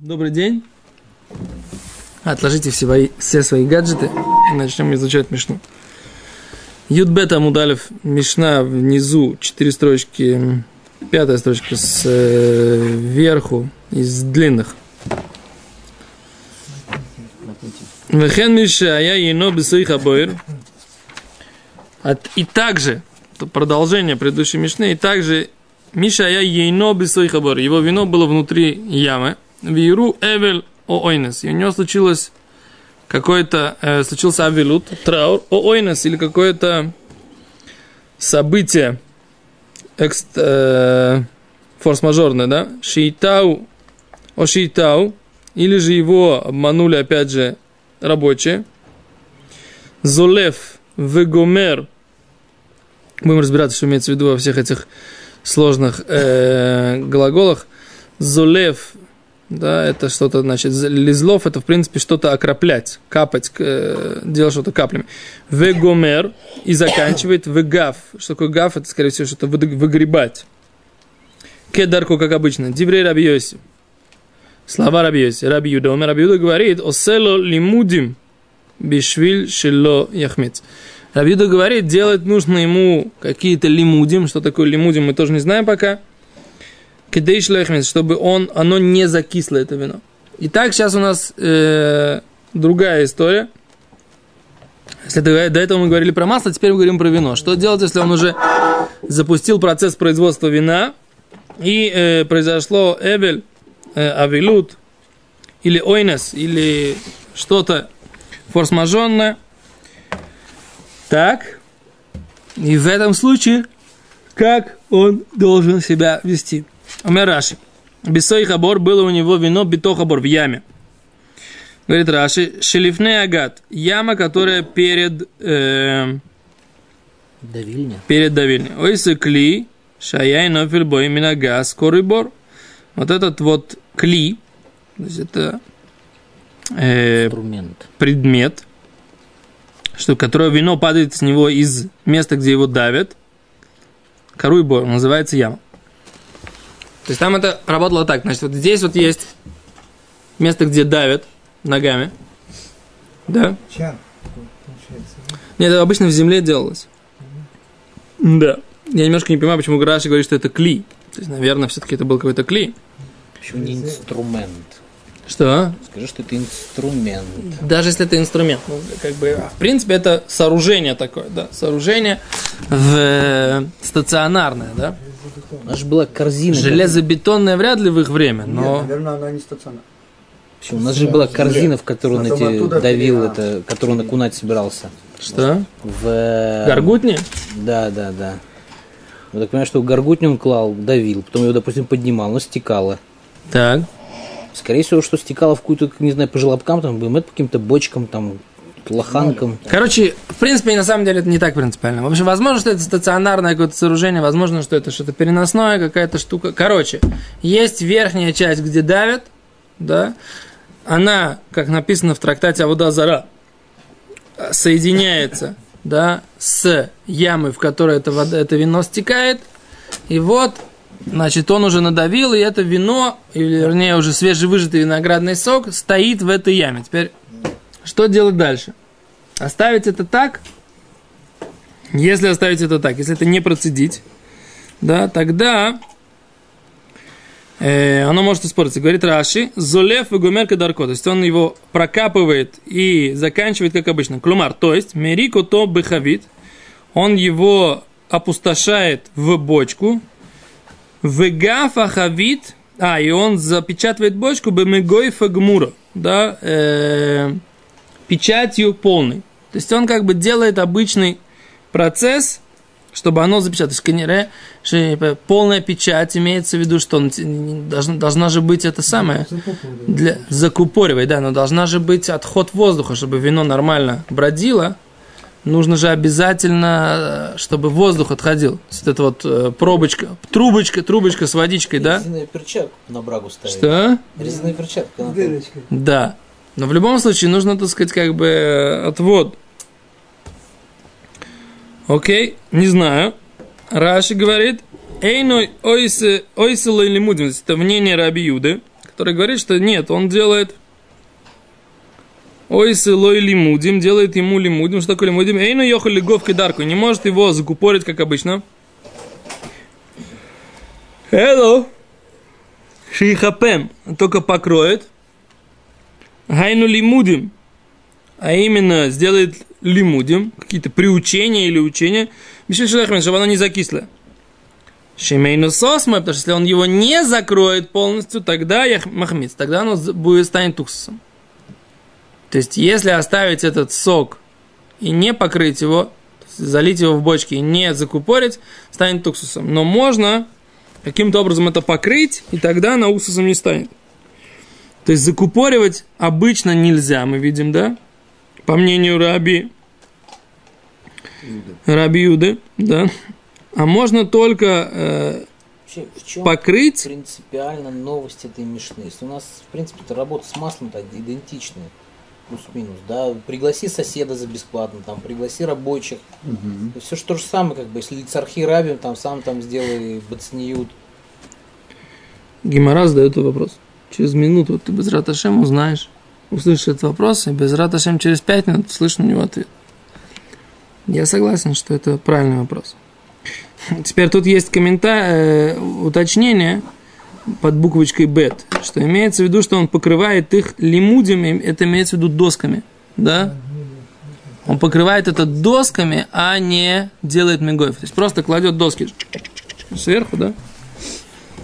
Добрый день. Отложите все свои, все свои гаджеты и начнем изучать Мишну. Юдбета Мудалев Мишна внизу, четыре строчки, пятая строчка сверху, э, из длинных. Вехен Миша, я ено бесуих обоир. И также, продолжение предыдущей Мишны, и также Миша, я ейно бесуих обоир. Его вино было внутри ямы. Виру Эвель о Ойнес. И у него случилось какой-то, э, случился авилут, траур Ойнес, или какое-то событие экст, э, форс-мажорное, да? Шиитау, о Шиитау, или же его обманули, опять же, рабочие. Золев, Вегомер, будем разбираться, что имеется в виду во всех этих сложных э, глаголах. Золев, да, это что-то, значит, лизлов, это, в принципе, что-то окроплять, капать, э, делать что-то каплями. Вегомер, и заканчивает вегав. Что такое гав? Это, скорее всего, что-то выгребать. Кедарку, как обычно. Диврей Рабиоси. Слова Рабиоси. Рабиуда. Омер Рабиуда говорит, осело лимудим бишвиль шило яхмец. Рабиуда говорит, делать нужно ему какие-то лимудим. Что такое лимудим, мы тоже не знаем пока кедейш лехмис, чтобы он, оно не закисло, это вино. Итак, сейчас у нас э, другая история. Если до, до этого мы говорили про масло, теперь мы говорим про вино. Что делать, если он уже запустил процесс производства вина, и э, произошло эвель, э, авилут, или ойнес, или что-то форс-мажонное. Так, и в этом случае, как он должен себя вести? Умер Раши. Бесой хабор было у него вино битохабор в яме. Говорит Раши, шелифне агат, яма, которая перед... Э, Давильня. Перед давильней. Ой, кли, шаяй нофель бой минага, скорый бор. Вот этот вот кли, то есть это э, Инструмент. предмет, что, которое вино падает с него из места, где его давят. Коруй бор, называется яма. То есть там это работало так. Значит, вот здесь вот есть место, где давят ногами. Да? Чан, Нет, это обычно в земле делалось. Да. Я немножко не понимаю, почему Граши говорит, что это кли. То есть, наверное, все-таки это был какой-то кли. Почему не инструмент? Что? Скажи, что это инструмент. Даже если это инструмент. Ну, как бы, в принципе, это сооружение такое, да. Сооружение в, э, стационарное, да. У нас же была корзина. Железобетонная вряд ли в их время, но... Нет, наверное, она не стационарная. Почему? У нас же была корзина, в которую он эти давил, это, которую он окунать собирался. Что? В... э, Горгутни? Да, да, да. Я так понимаю, что в горгутню он клал, давил, потом его, допустим, поднимал, но стекало. Так. Скорее всего, что стекало в какую-то, не знаю, по желобкам, там, БМЭ, по каким-то бочкам, там, лоханкам. Короче, в принципе, на самом деле это не так принципиально. В общем, возможно, что это стационарное какое-то сооружение, возможно, что это что-то переносное, какая-то штука. Короче, есть верхняя часть, где давят, да, она, как написано в трактате Авуда Зара, соединяется, да, с ямой, в которой это, вода, это вино стекает, и вот, значит, он уже надавил, и это вино, или, вернее, уже свежевыжатый виноградный сок стоит в этой яме. Теперь, что делать дальше? Оставить это так? Если оставить это так, если это не процедить, да, тогда э, оно может испортиться. Говорит Раши, золев и гумер кадарко. То есть он его прокапывает и заканчивает, как обычно. Клумар, то есть мерико то бехавит. Он его опустошает в бочку. Вегафа хавит. А, и он запечатывает бочку бемегой фагмура. Да, э, печатью полной. То есть он как бы делает обычный процесс, чтобы оно запечатать. Конечно, что полная печать имеется в виду, что он, должна, должна же быть это самое для закупоривать, да, но должна же быть отход воздуха, чтобы вино нормально бродило. Нужно же обязательно, чтобы воздух отходил. Есть это вот пробочка, трубочка, трубочка с водичкой, да? Резиновую перчатку на брагу ставить. Что? Резиновая перчатка. С дырочкой. Да. Но в любом случае нужно, так сказать, как бы э, отвод. Окей, не знаю. Раши говорит, Эйной ойсе ойселой лимудим. Это мнение Раби Юды, который говорит, что нет, он делает Ой, сылой лимудим, делает ему лимудим. Что такое лимудим? Эй, ну ехали говки дарку. Не может его закупорить, как обычно. Hello. Шихапем. Только покроет. Гайну лимудим. А именно сделает лимудим. Какие-то приучения или учения. Мишель Шелехмен, чтобы оно не закисло. Шемейну сосмой, потому что если он его не закроет полностью, тогда махмиц, тогда оно будет, станет уксусом. То есть, если оставить этот сок и не покрыть его, залить его в бочки и не закупорить, станет уксусом. Но можно каким-то образом это покрыть, и тогда она уксусом не станет. То есть закупоривать обычно нельзя, мы видим, да? По мнению Раби. Раби Юды, да. А можно только э, в чем покрыть. Принципиально новость этой мешны. Если у нас, в принципе, работа с маслом идентичная плюс-минус, да, пригласи соседа за бесплатно, там, пригласи рабочих, угу. все что же самое, как бы, если цархи рабим, там, сам там сделай бацниют. Гимара задает вопрос. Через минуту ты без раташем узнаешь, услышишь этот вопрос, и без раташем через пять минут слышишь на него ответ. Я согласен, что это правильный вопрос. Теперь тут есть комментарий, э, уточнение – под буквочкой бет, что имеется в виду, что он покрывает их лимудями, это имеется в виду досками, да? Он покрывает это досками, а не делает мегоев. То есть просто кладет доски сверху, да?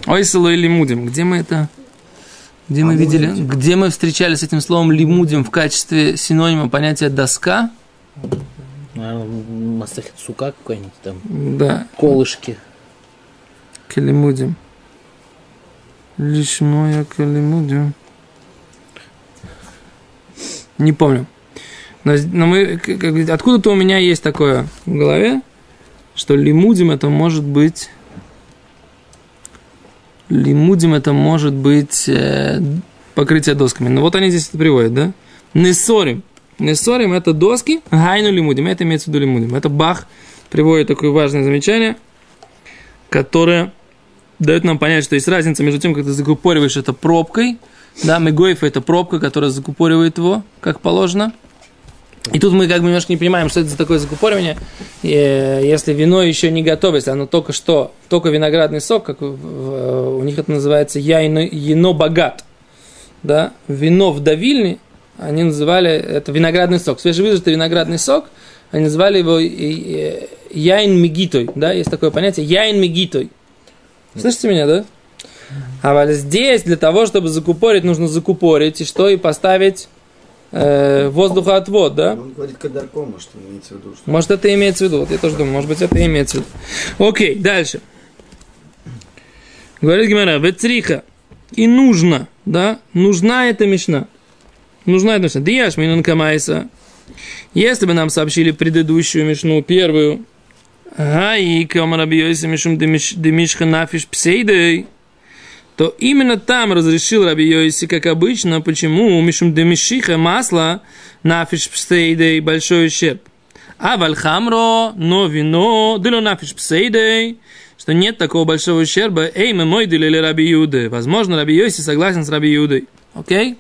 Ойсело и лимудим. Где мы это? Где мы видели? Где мы встречались с этим словом лимудим в качестве синонима понятия доска? Масахит сука какой-нибудь там. Да. Колышки. Калимудим. Лишмоя калимудю. Не помню. Но, но мы, как, откуда-то у меня есть такое в голове, что лимудим это может быть... Лимудим это может быть э, покрытие досками. Но вот они здесь это приводят, да? Несорим. Несорим это доски, гайну лимудим. Это имеется в виду лимудим. Это Бах приводит такое важное замечание, которое дает нам понять, что есть разница между тем, как ты закупориваешь это пробкой, да, мегоев это пробка, которая закупоривает его, как положено. И тут мы как бы немножко не понимаем, что это за такое закупоривание. И, если вино еще не готово, если оно только что, только виноградный сок, как у них это называется яйно, яно богат. Да? Вино в давильне, они называли это виноградный сок. Свежевыжатый виноградный сок, они называли его яйн мегитой. Да? Есть такое понятие яйн мегитой. Слышите меня, да? А здесь для того, чтобы закупорить, нужно закупорить и что? И поставить э, воздухоотвод, да? Он говорит кадаркома, что имеется в виду. Что... Может, это имеется в виду. Вот я тоже думаю, может быть, это имеется в виду. Окей, дальше. Говорит Гимара, ветриха. И нужно, да? Нужна эта мешна. Нужна эта мешна. Дияш минун камайса. Если бы нам сообщили предыдущую мешну, первую, Ай, камара бьёйся мишум демишха нафиш псейдей. То именно там разрешил Раби Йоси, как обычно. Почему? Мишум демишиха масло нафиш псейдей большой ущерб. А вальхамро, но вино, дыло нафиш псейдей что нет такого большого ущерба. Эй, мы мой или Раби Юды. Возможно, Раби Йоси согласен с Раби Юдой. Окей?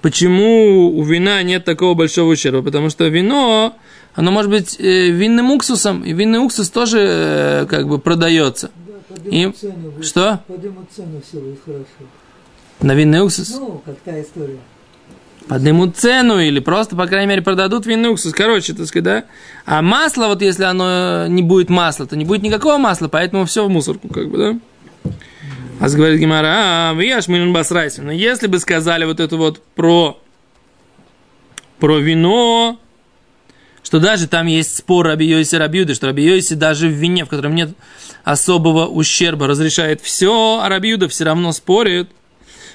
Почему у вина нет такого большого ущерба? Потому что вино оно может быть э, винным уксусом, и винный уксус тоже э, как бы продается. Да, и... цену, Что? Поднимут цену, все будет хорошо. На винный уксус? Ну, как та история. Поднимут цену или просто, по крайней мере, продадут винный уксус. Короче, так сказать, да? А масло, вот если оно не будет масла, то не будет никакого масла, поэтому все в мусорку, как бы, да? А говорит Гимара, а, вияш минун басрайси. Но если бы сказали вот это вот про, про вино, что даже там есть спор Раби Йоси Рабиуды, что Раби Йоси даже в вине, в котором нет особого ущерба, разрешает все, а Рабиуда все равно спорит.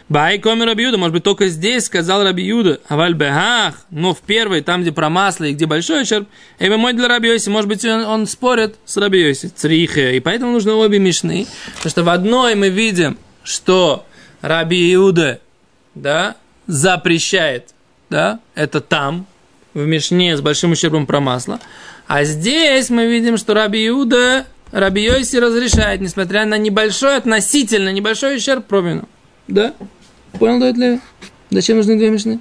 Бай коми Рабиуда, может быть, только здесь сказал Рабиуда, а в Альбехах, но в первой, там, где про масло и где большой ущерб, эбе мой для Рабиоси, может быть, он, он спорит с Рабиоси, црихе, и поэтому нужны обе мишны, потому что в одной мы видим, что Раби Иуда, да, запрещает, да, это там, в Мишне с большим ущербом про масло. А здесь мы видим, что Раби Иуда, Раби Йоси разрешает, несмотря на небольшой, относительно небольшой ущерб про вину. Да? Понял, Дуэт Леви? Зачем нужны две мишны?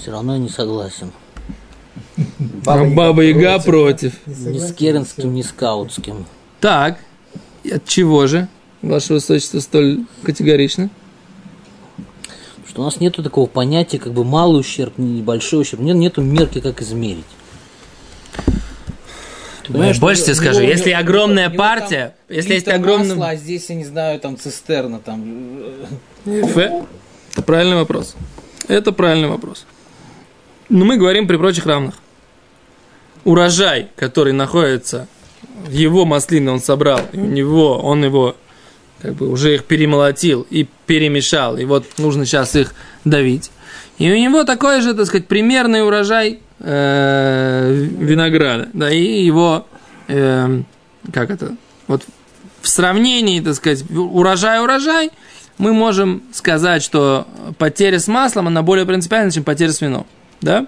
Все равно я не согласен. А Баба Яга против. Ни с керенским, ни с каутским. Так, от чего же ваше высочество столь категорично? Что у нас нету такого понятия, как бы малый ущерб, небольшой ущерб. Нет, нету мерки, как измерить. Ты понимаешь, больше тебе скажу, него- если него- огромная него партия, там если есть литр огромный- масла, а здесь, я не знаю, там цистерна, там... Фе. Это правильный вопрос. Это правильный вопрос. Но мы говорим при прочих равных. Урожай, который находится в его маслине, он собрал, и у него, он его как бы уже их перемолотил и перемешал, и вот нужно сейчас их давить. И у него такой же, так сказать, примерный урожай э, винограда, да, и его, э, как это, вот в сравнении, так сказать, урожай-урожай, мы можем сказать, что потеря с маслом, она более принципиальна, чем потеря с вином, да?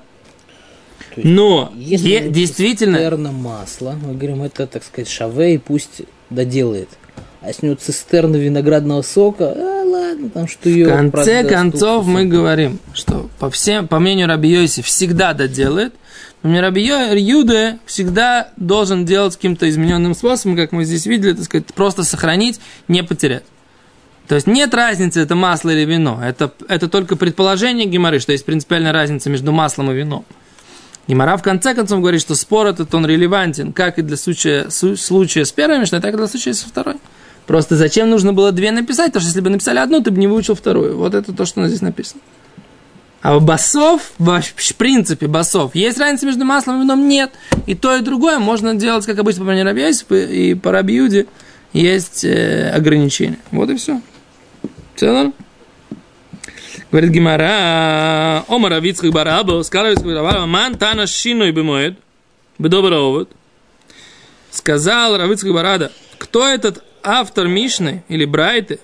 Но Если е- действительно, цистерна масла, мы говорим, это, так сказать, шаве, и пусть доделает. А у него цистерна виноградного сока, а, ладно, там что ее в конце концов мы говорим, что по, всем, по мнению Раби Йоси всегда доделает, по мнению Раби Юды всегда должен делать каким-то измененным способом, как мы здесь видели, так сказать, просто сохранить, не потерять. То есть нет разницы, это масло или вино. Это, это только предположение Геморы, что есть принципиальная разница между маслом и вином. Гемора в конце концов говорит, что спор этот он релевантен как и для случая, случая с первой Мишной, так и для случая со второй. Просто зачем нужно было две написать? Потому что если бы написали одну, ты бы не выучил вторую. Вот это то, что здесь написано. А басов, в принципе, басов, есть разница между маслом и вином? Нет. И то, и другое можно делать, как обычно, по Раби и по Раби есть э, ограничения. Вот и все. Все? Говорит Гимара, Омар Авицхак Барабо, сказал Авицхак Барабо, ман тана шиной бемоед, бедобра овод. Сказал Равицхак Барада, кто этот автор Мишны или Брайты,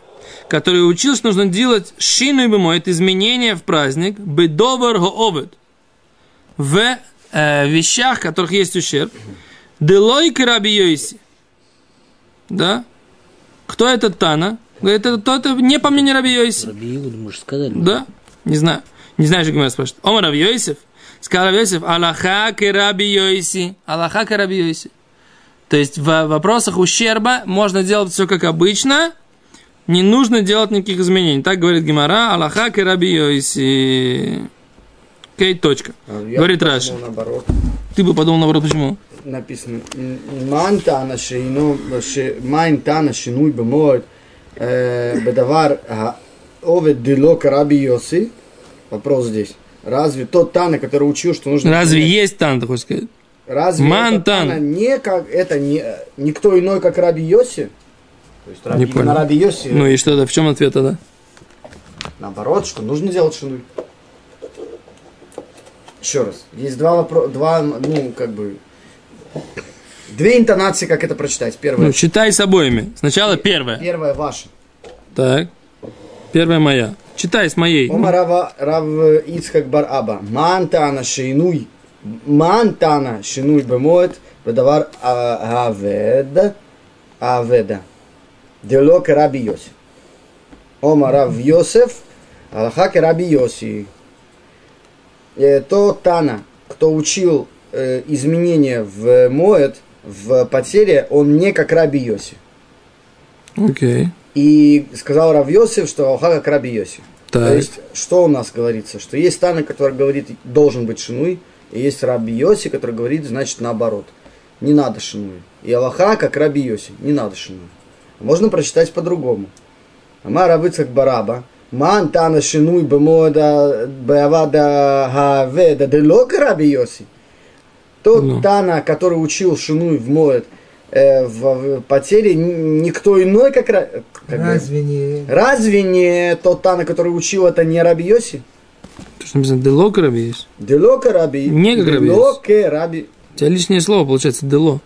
который учил, что нужно делать шину и бемоед, изменения в праздник, бедобр овод, в э, вещах, в которых есть ущерб, делой раби Йоси. Да? Кто этот Тана? Говорит, это тот, не по мнению Раби Йоси. Раби Иуда, мы же сказали. Да, не знаю. Не знаю, что Гимара спрашивает. Омар Раби Йосиф. Сказал Раби Йосиф, Аллаха Раби Йоси. Аллаха Раби Йоси. То есть в вопросах ущерба можно делать все как обычно, не нужно делать никаких изменений. Так говорит Гимара, Аллаха Керабиоиси. Кей, точка. А, я говорит Раша. Ты бы подумал наоборот, почему? Написано, ман тана шейно, майн тана шинуй бемоет, э, бедавар а, овет дило карабиоси. Вопрос здесь. Разве тот Тана, который учил, что нужно... Разве есть Тана, ты хочешь сказать? Разве Ман этот Тана Тана. не как, это не, никто иной, как Раби Йоси? То есть Раби, Не понял. Раби Йоси, Ну и что, да, в чем ответ тогда? наоборот, что нужно делать шинуй. Еще раз, есть два вопроса, два, ну, как бы, две интонации, как это прочитать. Первая, Ну, читай с обоими. Сначала первая. первая ваша. Так. Первая моя. Читай с моей. Ома Рава Рав Ицхак Бар Аба. Мантана шинуй бемоет. Бедавар авед. Аведа. Дело Раби Йоси. Ома Рав Йосеф. Аллаха Раби Йоси. Э, То Тана, кто учил изменения в Моет, в потере, он не как Раби Йоси. Окей. И сказал Рав Йосиф, что Аллаха как Раби Йоси. То есть, что у нас говорится? Что есть Тана, который говорит, должен быть шинуй, и есть Раби Йоси, который говорит, значит, наоборот. Не надо шинуй. И Аллаха, как Раби Йоси, не надо шинуй. Можно прочитать по-другому. Ама Рабыцак Бараба, Ман Тана шинуй бемода беавада хаведа делока Раби Йоси. Тот Ну. Тана, который учил шинуй в Моэд, э, в, в потере, никто иной, как, Ра- как бы- Разве не... Разве не тот Тана, который учил это не Раби Йоси? То, что написано «дело краби» есть. Делока Раби. Не как Раби Делоке Раби. У тебя лишнее слово получается «дело»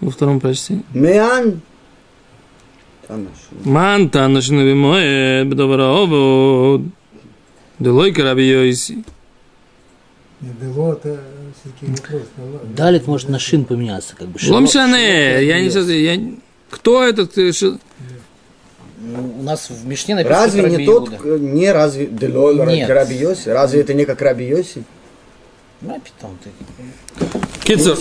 во втором прочтении. Меан. Бедовараовод. Делой краби йоиси. Дело, ну ладно. Далит может на шин поменяться, как бы. Лом широ- шане, широкий я не я... Кто этот? Э, у нас в Мишне написано Разве не Раби тот, Иуда. к- не разве Делой Нет. Раби Йоси? Разве это не как Раби Йоси? Ну, питон ты. Кицур.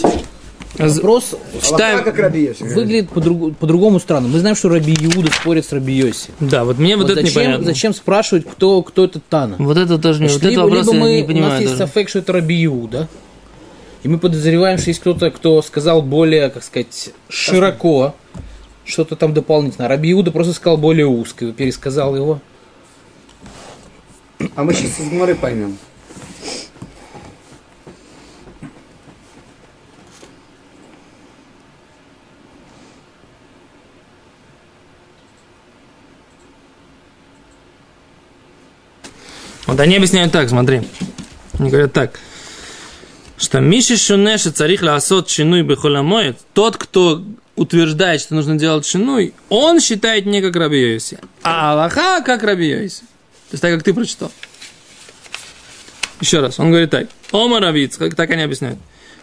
Вопрос Читаем. Как Раби Йоси. выглядит по-другу- по-другому странно. Мы знаем, что Раби Иуда спорит с Раби Йоси. Да, вот мне вот, Вот это зачем, непонятно. зачем спрашивать, кто, кто этот Тана? Вот это тоже не, вот Значит, это вопрос либо мы, не у понимаю нас есть даже. софек, что это Раби Иуда, и мы подозреваем, что есть кто-то, кто сказал более, как сказать, широко, что-то там дополнительно. Раби Иуда просто сказал более узко, и пересказал его. А мы сейчас из Гмары поймем. Вот они объясняют так, смотри. Они говорят так, что Миши Шунеша царих ласот шинуй бехоламоет, тот, кто утверждает, что нужно делать шинуй, он считает не как Раби Йоси, а Аллаха как Раби Йоси. То есть так, как ты прочитал. Еще раз, он говорит так. Ома Равиц, как так они объясняют.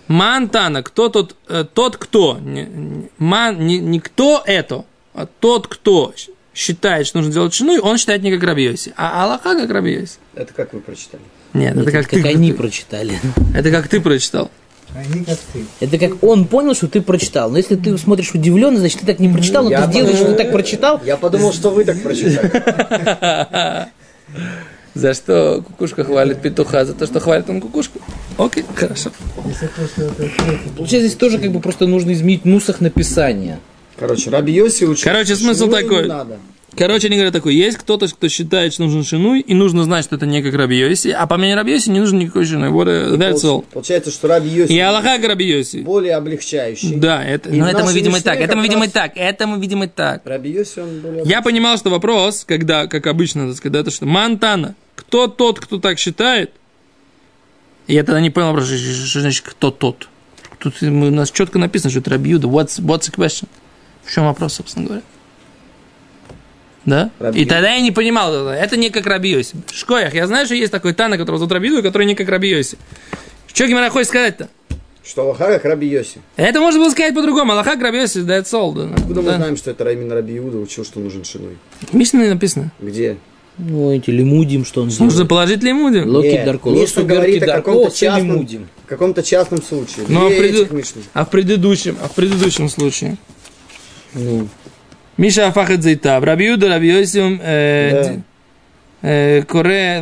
Мантана, кто тот, э, тот кто, не, не- ман, не, не кто это, а тот, кто считает, что нужно делать шинуй, он считает не как Раби Йоси, а Аллаха как Раби Йоси. Это как вы прочитали? Нет, это как, ты. они прочитали. Это как ты прочитал. Они как ты. Это как он понял, что ты прочитал. Но если ты смотришь удивленно, значит, ты так не прочитал, но Я ты делаешь, что ты так прочитал. Я подумал, что вы так прочитали. За что кукушка хвалит петуха? За то, что хвалит он кукушку? Окей, хорошо. Если просто это открыто, Получается, здесь тоже как бы просто нужно изменить нусах написания. Короче, Раби Йоси учил. Короче, смысл такой. Не надо. Короче, они говорят такой, есть кто-то, кто считает, что нужен шинуй, и нужно знать, что это не как Раби Йоси, а по мнению Раби Йоси не нужен никакой шинуй. Вот uh, that's all. Получается, что Раби Йоси И Аллаха как Раби Йоси. более облегчающий. Да, это, ну, в это мы видим и так, это мы видим и так, это мы видим и так. Раби Йоси, он более Я понимал, что вопрос, когда, как обычно, так сказать, это что, Монтана, кто тот, кто так считает? И я тогда не понял, что, значит, кто тот? Тут у нас четко написано, что это Рабиуда. What's, what's the question? В чем вопрос, собственно говоря? Да? Раби И тогда я не понимал, это Это не как Рабиоси. Шкоях, я знаю, что есть такой Тана, которого зовут Рабиуда, который не как Рабиоси. Что Гимара хочет сказать-то? Что Аллаха как Раби Йоси. Это можно было сказать по-другому. Аллаха как Рабиоси, that's all. Да. Откуда мы Да. знаем, что это именно Раби Иуда учил, что нужен шинуй? В Мишне написано. Где? Ну, эти лимудим, что он Нужно делает. положить лимуди. Локи Нет, Дарко. Мишна говорит о каком-то частном, лимудим. в каком-то частном случае. Ну, а в, преду- а в предыдущем, а в предыдущем случае. Ну, Миша Афахет Зайтав. Раби Юда, Раби Йосим, Коре,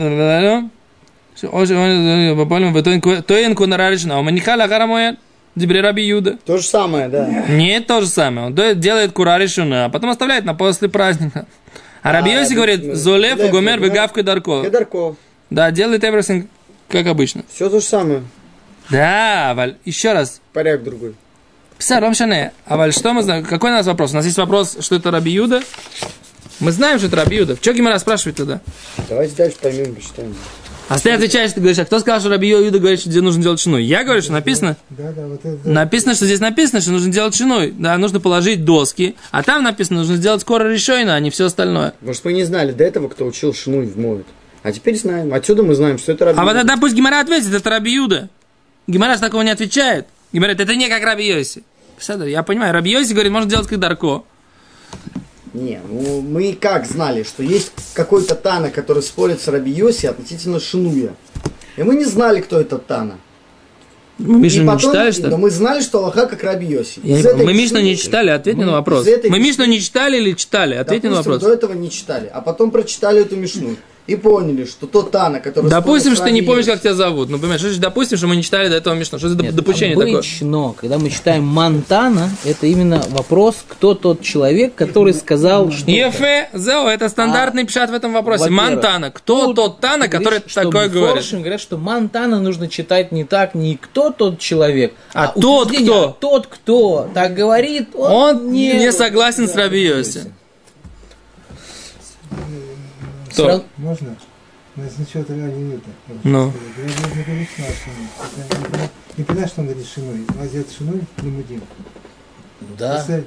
по-моему, Тоен Кунараришна. У Манихала Харамоя. Дебри Раби Юда. То же самое, да. Нет, то же самое. Он делает кураришуна, а потом оставляет на после праздника. А, а Раби Йоси говорит, Зулев, Гумер, Бегав, дарко. Дарко. Да, делает Эверсинг, как обычно. Все то же самое. Да, Валь, еще раз. Порядок другой. Писар, вам шане. А Валь, что мы знаем? Какой у нас вопрос? У нас есть вопрос, что это Раби Юда. Мы знаем, что это Раби Юда. Что Гимара спрашивает тогда? Давайте дальше поймем, почитаем. А ты отвечаешь, ты говоришь, а кто сказал, что Раби Юда говорит, что нужно делать шину? Я говорю, что написано, Да, да, вот это. написано, что здесь написано, что нужно делать шиной. Да, нужно положить доски, а там написано, нужно сделать скоро решойно, а не все остальное. Может, мы не знали до этого, кто учил Шинуй в Моет. А теперь знаем. Отсюда мы знаем, что это Раби А вот тогда пусть Гимара ответит, это Раби Юда. Гимара же такого не отвечает. Гимара говорит, это не как Раби Йоси. Я понимаю, Раби Йоси говорит, можно делать как Дарко. Не, ну мы как знали, что есть какой-то Тана, который спорит с Раби Йоси относительно Шинуя. И мы не знали, кто этот Тана. Мы Мишну И не читали, что ли? Но мы знали, что Аллаха как Раби Йоси. Я не Мы Мишну не читали, ответь Мы на вопрос. этой Мы Мишну не читали или читали? Ответь мне на Допустим, вопрос. до этого не читали, а потом прочитали эту Мишну. И поняли, что тот Тана, который Допустим, что ты не помнишь, как тебя зовут. Ну, понимаешь, что допустим, что мы не читали до этого Мишну. Что за доп- допущение такое? Обычно, когда мы читаем Монтана, это именно вопрос, кто тот человек, который сказал, что... Ефе, Зео, это стандартный пшат в этом вопросе. Мантана. Кто тут тот Тана, который говорит, что такое говорит? Мефоршим говорят, что Монтана нужно читать не так, не кто тот человек, А тот утверждение, кто? а тот, кто так говорит, он, Он не, согласен с Раби Кто? равно- Можно? Ну, насчет Раби Юда. Ну. Юда не говорит нашему. Это не понимаю- Не понимаешь, что он говорит шиной. Лазет шиной, не мудим. Да. Если-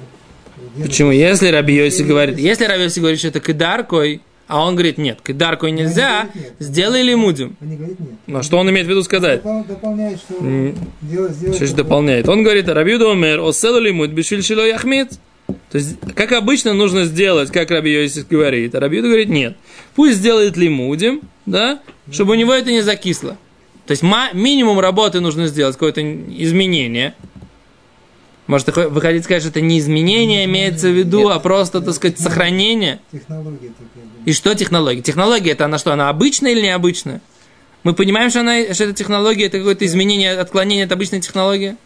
Почему? Если Раби Йоси говорит, если Раби Йоси говорит, что это кидаркой, а он говорит, нет, кидаркой нельзя, говорит нет. сделай лимудим. Он не говорит нет. Ну, что он имеет в виду сказать? Допол- Дополняет, что делать, сделать. Что же дополняет? Он говорит, Раби Юда умер, оселу лимуд, бешвиль шило яхмит. То есть, как обычно, нужно сделать, как Раби Йосиф говорит. А Раби Юда говорит, нет. Пусть сделает лимудим, да, чтобы у него это не закисло. То есть, минимум работы нужно сделать, какое-то изменение. Может, вы хотите сказать, что это не изменение имеется в виду, а просто, так сказать, сохранение? Технология такая. И что технология? Технология это она что? Она обычная или необычная? Мы понимаем, что, она, что эта технология это какое-то изменение, отклонение от обычной технологии?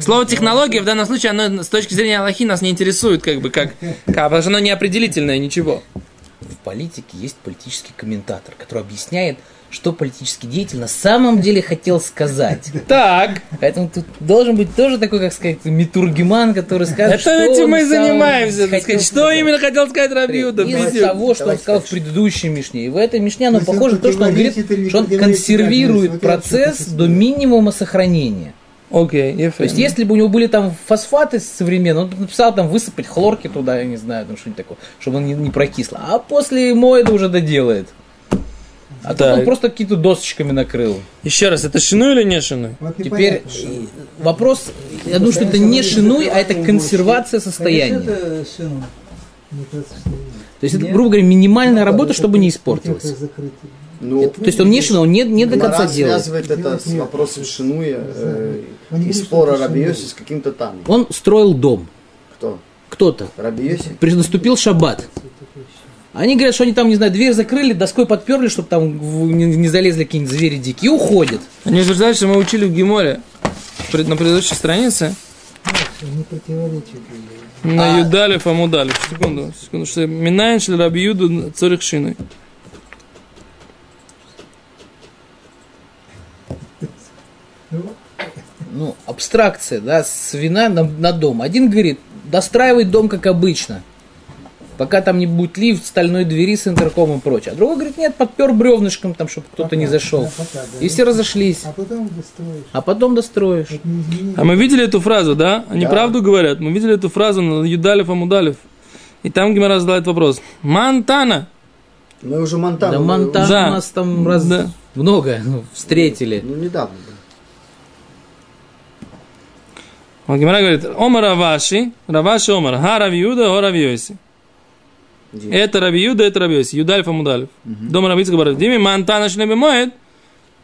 Слово технология в данном случае, оно с точки зрения Аллахи нас не интересует, как бы, как, как потому что оно не определительное, ничего. В политике есть политический комментатор, который объясняет, что политический деятель на самом деле хотел сказать. Так, Поэтому тут должен быть тоже такой, как сказать, митургиман, который скажет, это что этим он мы и занимаемся, так сказать. Что сказать. именно хотел сказать Рабиуда? Из того, что он Давайте сказал в предыдущей Мишне. И в этой Мишне оно Если похоже на то, что он говорит, что он консервирует процесс до минимума сохранения. Окей, То есть, если бы у него были там фосфаты современные, он бы написал там высыпать хлорки туда, я не знаю, там что-нибудь такое, чтобы он не, не прокисло. А после моеда уже доделает. А тут Так. он просто какие-то досочками накрыл. Еще раз, это шину или не шину? Вот Теперь э, вопрос, я думаю, что это не шинуй, а это консервация состояния. То Это нет. есть, это, грубо говоря, минимальная работа, чтобы не испортилось. Закрыты. Ну, Это- то есть он не шинуй, он не, не до конца делает. связывает это с вопросом Шинуя э, и спора что это Раби Шинуй. Йоси с каким-то там. Он строил дом. Кто? Кто-то. Раби Йоси? При- Наступил шаббат. Они говорят, что они там, не знаю, дверь закрыли, доской подперли, чтобы там не, не залезли какие-нибудь звери дикие, и уходят. Они утверждают, что мы учили в Геморе пред- на предыдущей странице на А- Юдалев Амудалев. Секунду, секунду. Что Минайн шли Раби Юду Цорих Шиной. Ну, Ну, абстракция, да, с вина на, на дом. Один говорит, достраивай дом как обычно. Пока там не будет лифт, стальной двери с интеркомом и прочее. А другой говорит, нет, подпер бревнышком, там, чтобы кто-то не зашел. да, пока, да. И все разошлись. А потом достроишь. А потом достроишь. А мы видели эту фразу, да? Они Да. правду говорят. Мы видели эту фразу на Юдалев Амудалев. И там Гимара задает вопрос. Мантана. Мы уже Монтану. да уже- Да. у нас там раз Да. много ну, встретили. Ну, недавно. было. А Гимара говорит, Омар Раваши, Раваши Омар, Ха Раби Юда, О. Где? Это Раби Юда, это Раби Йоси. Юдалев Амудалев. Дома Раби говорит, Дими Мантана Шнеби Моет.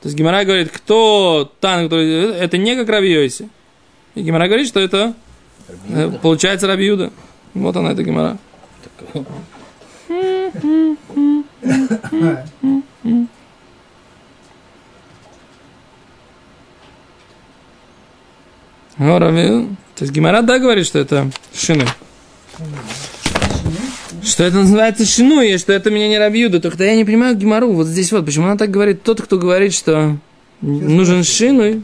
То есть Гимара говорит, кто Тан, который... Это не как Раби Йоси. И Гимара говорит, что это э, получается Раби Юда. Вот она, эта Гимара. О, Раби Юда. То есть Гимара да говорит, что это шины. Что это называется шину, и что это меня не Рабиуда. Только я не понимаю Гимару. Вот здесь вот, почему она так говорит. Тот, кто говорит, что нужен шину.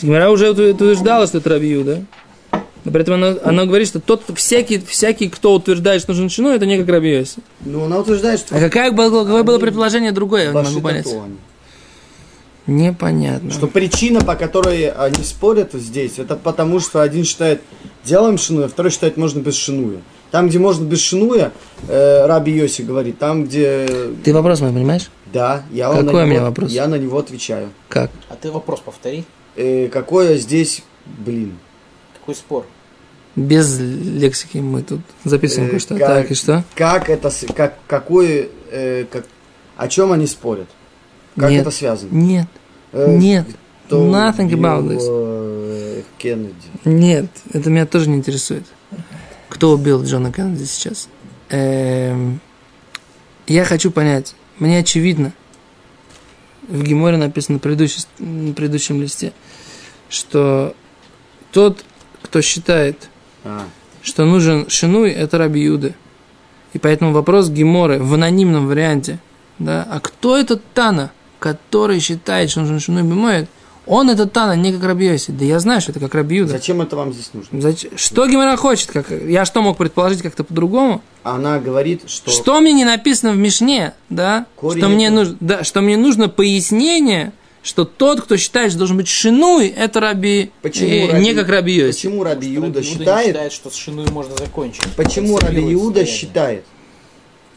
Гимара уже утвер- утверждала, что это Рабиуда. Но при этом она, она говорит, что тот, всякий, всякий, кто утверждает, что нужен шину, это не как Рабиоси. Ну, она утверждает, что... А какая какое было предположение другое, я не могу понять. Они. Непонятно. Что причина, по которой они спорят здесь, это потому, что один считает делаем шинуя, второй считает можно без шинуя. Там, где можно без шинуя, э, Раби Йоси говорит, там, где... Ты вопрос мой понимаешь? Да, я, Какой на у меня вопрос? я на него отвечаю. Как? А ты вопрос повтори. Э, какое здесь, блин, Какой спор? Без лексики мы тут записываем Э, кое-что. как- Так, и что? как это, как, какое, э, как, о чем они спорят? Как Нет. это связано? Нет, Э, нет, кто nothing about this. э, Кеннеди. Нет, это меня тоже не интересует. Кто убил Джона Кеннеди сейчас? Эм, я хочу понять. Мне очевидно, в Геморе написано на, предыдущей- на предыдущем листе, что тот, кто считает, А, что нужен шинуй, это Раби Юда. И поэтому вопрос Геморы в анонимном варианте, да, а кто этот Тана, который считает, что нужен шинуй бимоет, он этот Тана не как Раби Йоси. Да я знаю, что это как Раби Юда. зачем это вам здесь нужно? Зач- Что Гимара хочет? Как... Я что мог предположить как-то по-другому? Она говорит, что... Что мне не написано в Мишне, да? Корень Что мне, это- нужно, да? что мне нужно пояснение, что тот, кто считает, что должен быть шинуй, это раби, Почему э, Раби- не как раби Йоси. Почему Раби не считает, считает, что с шиной можно закончить. почему Раби состояние. считает,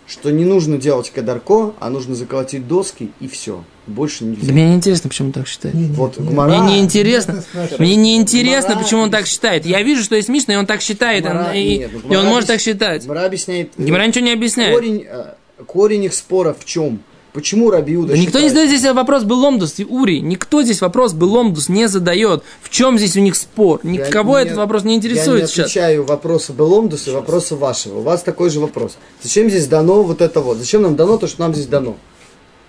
что не нужно делать кадарко, а нужно заколотить доски и все. Больше нельзя. Да мне не интересно, почему он так считает. Не, не, Вот не, Гмара- Мне не интересно. Мне не интересно, Гмара- почему он так считает. Я вижу, что есть Мишна, и он так считает. Гмара- и, нет, ну, и Гмара он может объяс- так считать. Гмара объясняет. э, Гимара ничего не объясняет. Корень, э, корень их спора в чем? Почему Рабиуда Да никто не задает здесь вопрос Беломдус, Ури. Никто здесь вопрос Беломдус не задает. В чем здесь у них спор? Никого этот вопрос не интересует Я не сейчас. отвечаю вопросы Беломдуса и вопросы вашего. У вас такой же вопрос. Зачем здесь дано вот это вот? Зачем нам дано то, что нам здесь дано?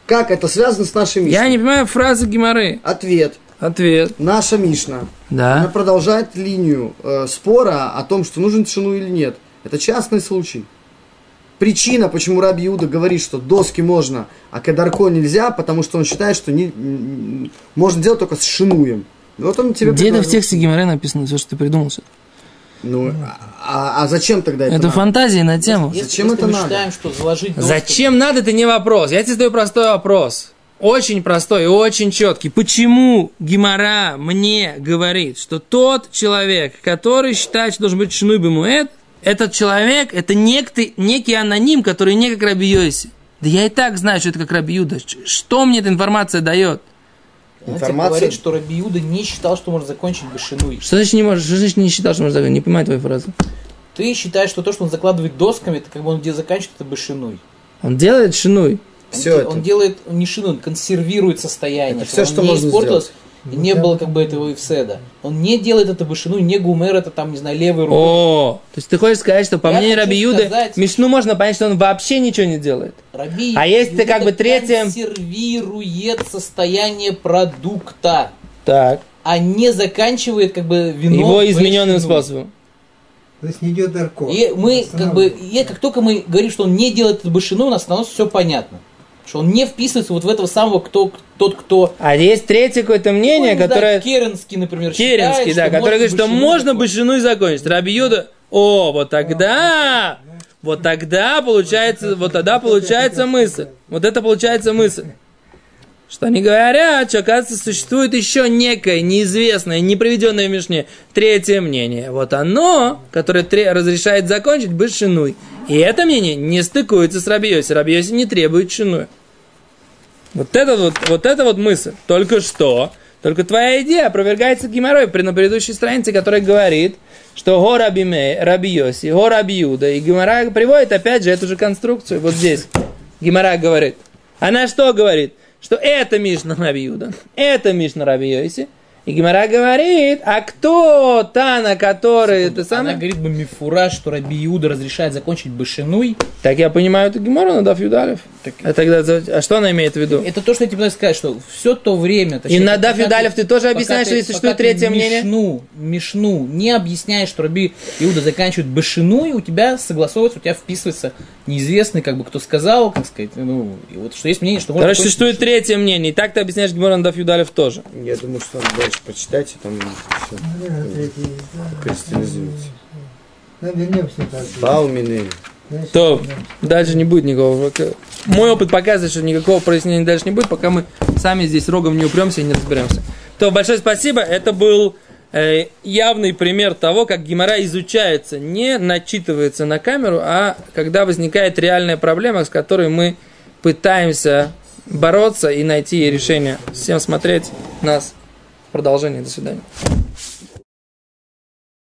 Как это связано с нашей Мишной? Я не понимаю фразы Гимары. Ответ. Ответ. Наша Мишна. Она Да. продолжает линию э, спора о том, что нужен тишину или нет. Это частный случай. Причина, почему Раби Иуда говорит, что доски можно, а кадарко нельзя, потому что он считает, что не, можно делать только с шинуем. Вот он тебе Где это в тексте Гимары написано, все, что ты придумал? сейчас? Ну, а, а зачем тогда это? Это надо? фантазии на тему. Если, Зачем если это мы надо? считаем, что заложить доски- Зачем надо, это не вопрос. Я тебе задаю простой вопрос. Очень простой и очень четкий. Почему Гимара мне говорит, что тот человек, который считает, что должен быть Шинуй Бемуэд, этот человек, это некий, некий аноним, который не как Раби Йоси. Да я и так знаю, что это как Раби Юда. Что мне эта информация дает? Информация- говорит, что Раби Иуда не считал, что можно закончить без шинуи. Что значит не можешь? Что значит не считал, что можно закончить? Не понимаю твою фразу. Ты считаешь, что то, что он закладывает досками, это как бы он где заканчивает, это без шинуй. Он делает Шинуй. Все он, это. он делает не шину, он консервирует состояние. Это чтобы что не можно испортилось, сделать. И не Ну, было да. как бы этого ивседа. Он не делает это башину, не гумер, это там, не знаю, левой рукой. О, то есть ты хочешь сказать, что по Я мнению Раби Юды, сказать- Мишну можно понять, что он вообще ничего не делает. Раби А если ты как бы третьим- консервирует состояние продукта, Так. а не заканчивает как бы вино. Его измененным башину. способом. То есть не идет дарко. И мы как бы, и как только мы говорим, что он не делает эту башину, у нас становится все понятно. Что он не вписывается вот в этого самого, кто, тот, кто А есть третье какое-то мнение, Ну, которое... Керенский, например, Керенский, считает, да, который говорит, что можно закончить. башину и закончить. Раби Юда, о, вот тогда, вот тогда получается, вот тогда получается мысль. Вот это получается мысль. Что они говорят, что, оказывается, существует еще некое неизвестное, не приведенное в Мишне третье мнение. Вот оно, которое тре- разрешает закончить быть шинуй. И это мнение не стыкуется с Рабиоси. Рабиоси не требует шинуя. Вот это вот, вот это вот мысль. Только что, только твоя идея опровергается Гимарой при на предыдущей странице, которая говорит, что го Раби, Мей, Раби Йоси, го Раби. И Гимара приводит опять же эту же конструкцию. Вот здесь Гимара говорит. Она что говорит? Что это Мишна Раби Юда, это Мишна Раби Йоси. И Гимара говорит, а кто Тана, который это Она самое... говорит бы мифура, что Раби Иуда разрешает закончить башиной. Так я понимаю, это Гимара на Даф Юдалев. А, тогда, а что она имеет в виду? Это то, что я тебе пытаюсь сказать, что все то время... И точнее, на пока Даф Юдалев ты тоже пока объясняешь, ты- что существует ты третье мнение? Мишну, Мишну не объясняешь, что Раби Иуда заканчивает башину, и у тебя согласовывается, у тебя вписывается неизвестный, как бы, кто сказал, как сказать, ну, и вот что есть мнение, что Короче, существует третье мнение. И так ты объясняешь Гимора на Даф Юдалев тоже. Я думаю, что надо дальше почитать, и там все кристаллизуется. Баумины. То дальше не будет никакого. Мой опыт показывает, что никакого прояснения дальше не будет, пока мы сами здесь рогом не упремся и не разберемся. То большое спасибо. Это был э, явный пример того, как гемора изучается, не начитывается на камеру, а когда возникает реальная проблема, с которой мы пытаемся бороться и найти ей решение. Всем смотреть нас. Продолжение. До свидания.